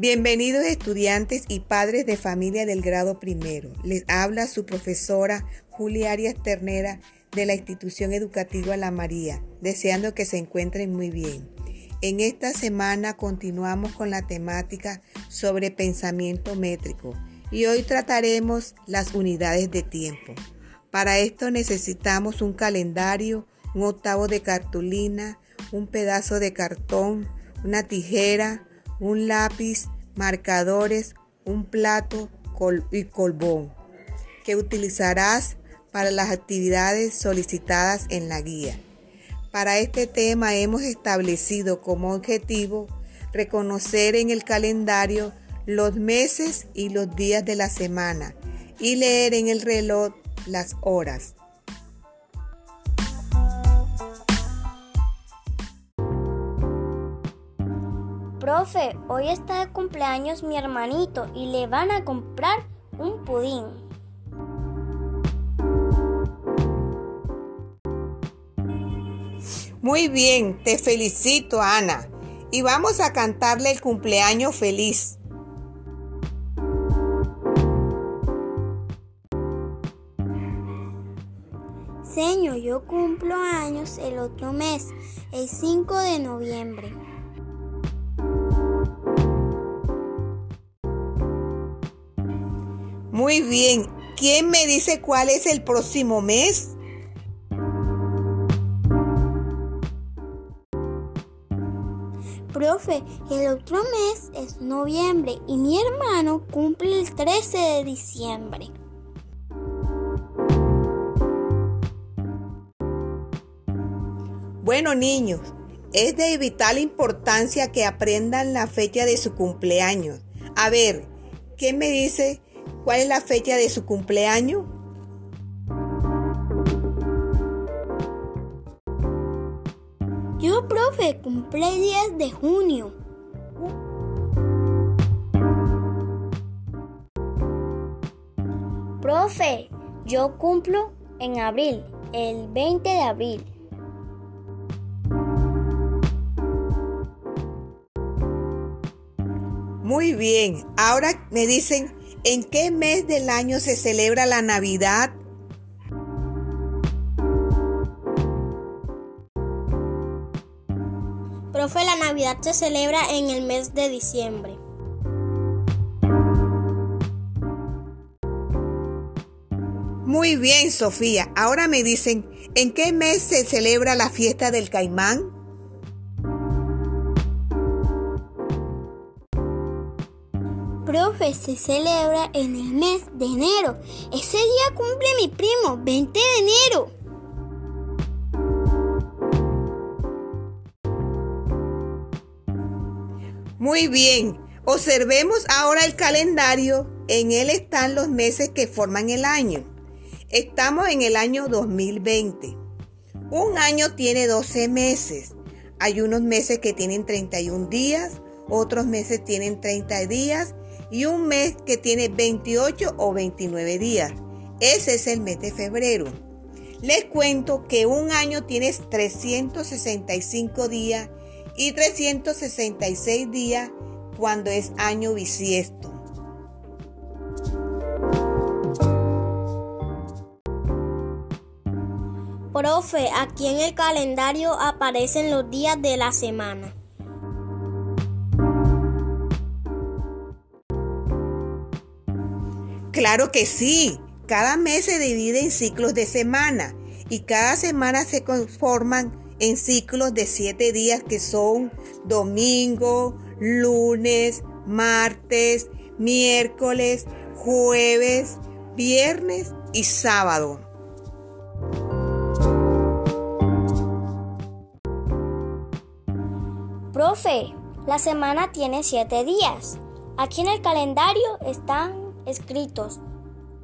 Bienvenidos estudiantes y padres de familia del grado primero. Les habla su profesora Julia Arias Ternera de la institución educativa La María, deseando que se encuentren muy bien. En esta semana continuamos con la temática sobre pensamiento métrico y hoy trataremos las unidades de tiempo. Para esto necesitamos un calendario, un octavo de cartulina, un pedazo de cartón, una tijera, un lápiz, marcadores, un plato y colbón que utilizarás para las actividades solicitadas en la guía. Para este tema hemos establecido como objetivo reconocer en el calendario los meses y los días de la semana y leer en el reloj las horas. Profe, hoy está de cumpleaños mi hermanito y le van a comprar un pudín. Muy bien, te felicito Ana. Y vamos a cantarle el cumpleaños feliz. Señor, yo cumplo años el otro mes, el 5 de noviembre. Muy bien. ¿Quién me dice cuál es el próximo mes? Profe, el otro mes es noviembre y mi hermano cumple el 13 de diciembre. Bueno niños, es de vital importancia que aprendan la fecha de su cumpleaños. A ver, ¿quién me dice ¿Cuál es la fecha de su cumpleaños? Yo, profe, cumple 10 de junio. Profe, yo cumplo en abril, el 20 de abril. Muy bien, ahora me dicen ¿En qué mes del año se celebra la Navidad? Profe, la Navidad se celebra en el mes de diciembre. Muy bien, Sofía. Ahora me dicen, ¿en qué mes se celebra la fiesta del caimán? Profe, se celebra en el mes de enero. Ese día cumple mi primo, 20 de enero. Muy bien, observemos ahora el calendario. En él están los meses que forman el año. Estamos en el año 2020. Un año tiene 12 meses. Hay unos meses que tienen 31 días, otros meses tienen 30 días y un mes que tiene 28 o 29 días. Ese es el mes de febrero. Les cuento que un año tiene 365 días y 366 días cuando es año bisiesto. Profe, aquí en el calendario aparecen los días de la semana. Claro que sí. Cada mes se divide en ciclos de semana y cada semana se conforman en ciclos de siete días que son domingo, lunes, martes, miércoles, jueves, viernes y sábado. Profe, la semana tiene siete días. Aquí en el calendario están escritos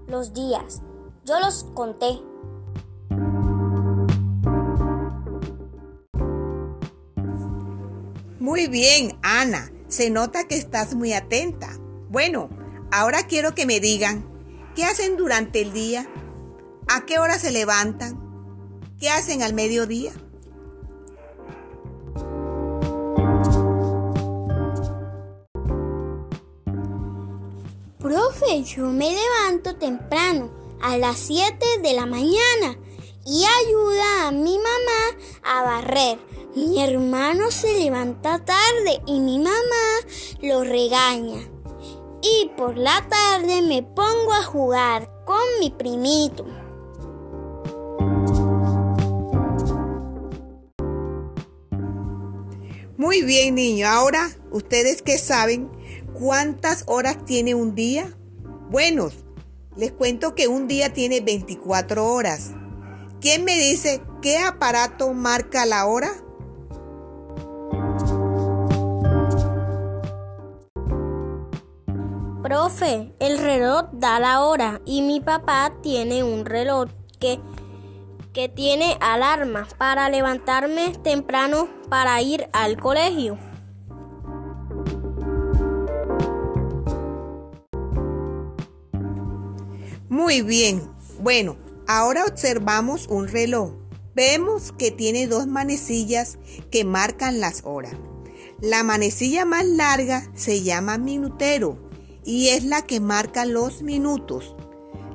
los días. Yo los conté. Muy bien, Ana. Se nota que estás muy atenta. Bueno, ahora quiero que me digan, ¿qué hacen durante el día? ¿A qué hora se levantan? ¿Qué hacen al mediodía? Profe, yo me levanto temprano, a las 7 de la mañana, y ayuda a mi mamá a barrer. Mi hermano se levanta tarde y mi mamá lo regaña. Y por la tarde me pongo a jugar con mi primito. Muy bien, niño. Ahora, ¿ustedes qué saben? ¿Cuántas horas tiene un día? Bueno, les cuento que un día tiene 24 horas. ¿Quién me dice qué aparato marca la hora? Profe, el reloj da la hora y mi papá tiene un reloj que, que tiene alarma para levantarme temprano para ir al colegio. Muy bien. Bueno, ahora observamos un reloj. Vemos que tiene dos manecillas que marcan las horas. La manecilla más larga se llama minutero y es la que marca los minutos.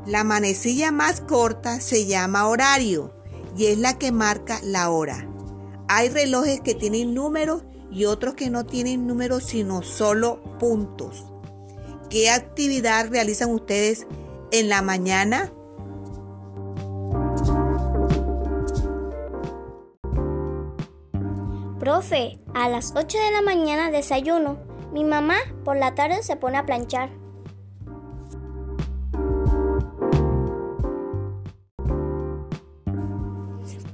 La manecilla más corta se llama horario y es la que marca la hora. Hay relojes que tienen números y otros que no tienen números sino solo puntos. ¿Qué actividad realizan ustedes en la mañana? Profe, a las 8 de la mañana desayuno. Mi mamá por la tarde se pone a planchar.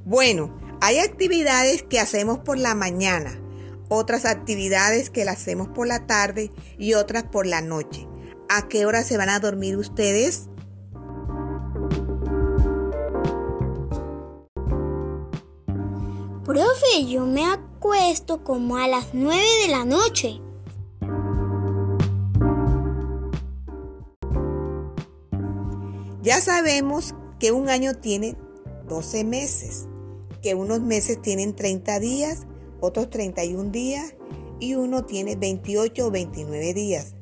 Bueno, hay actividades que hacemos por la mañana, otras actividades que las hacemos por la tarde y otras por la noche. ¿A qué hora se van a dormir ustedes? Profe, yo me acuesto como a las 9 de la noche. Ya sabemos que un año tiene 12 meses, que unos meses tienen 30 días, otros 31 días y uno tiene 28 o 29 días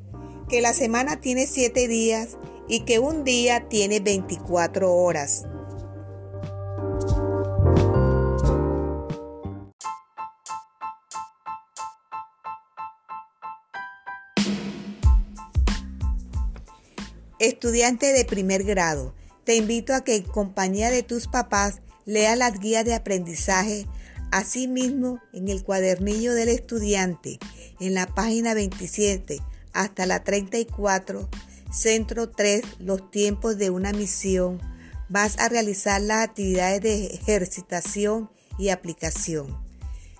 que la semana tiene 7 días y que un día tiene 24 horas. Estudiante de primer grado, te invito a que en compañía de tus papás leas las guías de aprendizaje, asimismo en el cuadernillo del estudiante, en la página 27 hasta la 34, Centro 3, los tiempos de una misión, vas a realizar las actividades de ejercitación y aplicación.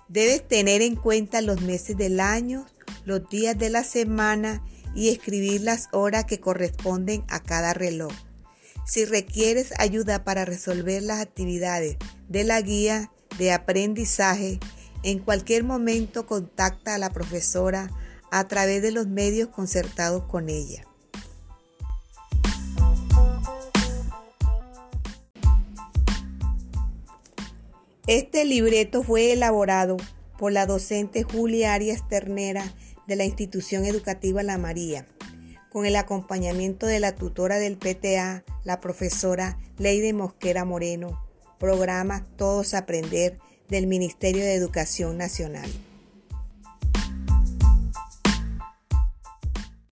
Debes tener en cuenta los meses del año, los días de la semana y escribir las horas que corresponden a cada reloj. Si requieres ayuda para resolver las actividades de la guía de aprendizaje, en cualquier momento contacta a la profesora a través de los medios concertados con ella. Este libreto fue elaborado por la docente Julia Arias Ternera de la institución educativa La María, con el acompañamiento de la tutora del PTA, la profesora Leide Mosquera Moreno, programa Todos Aprender del Ministerio de Educación Nacional.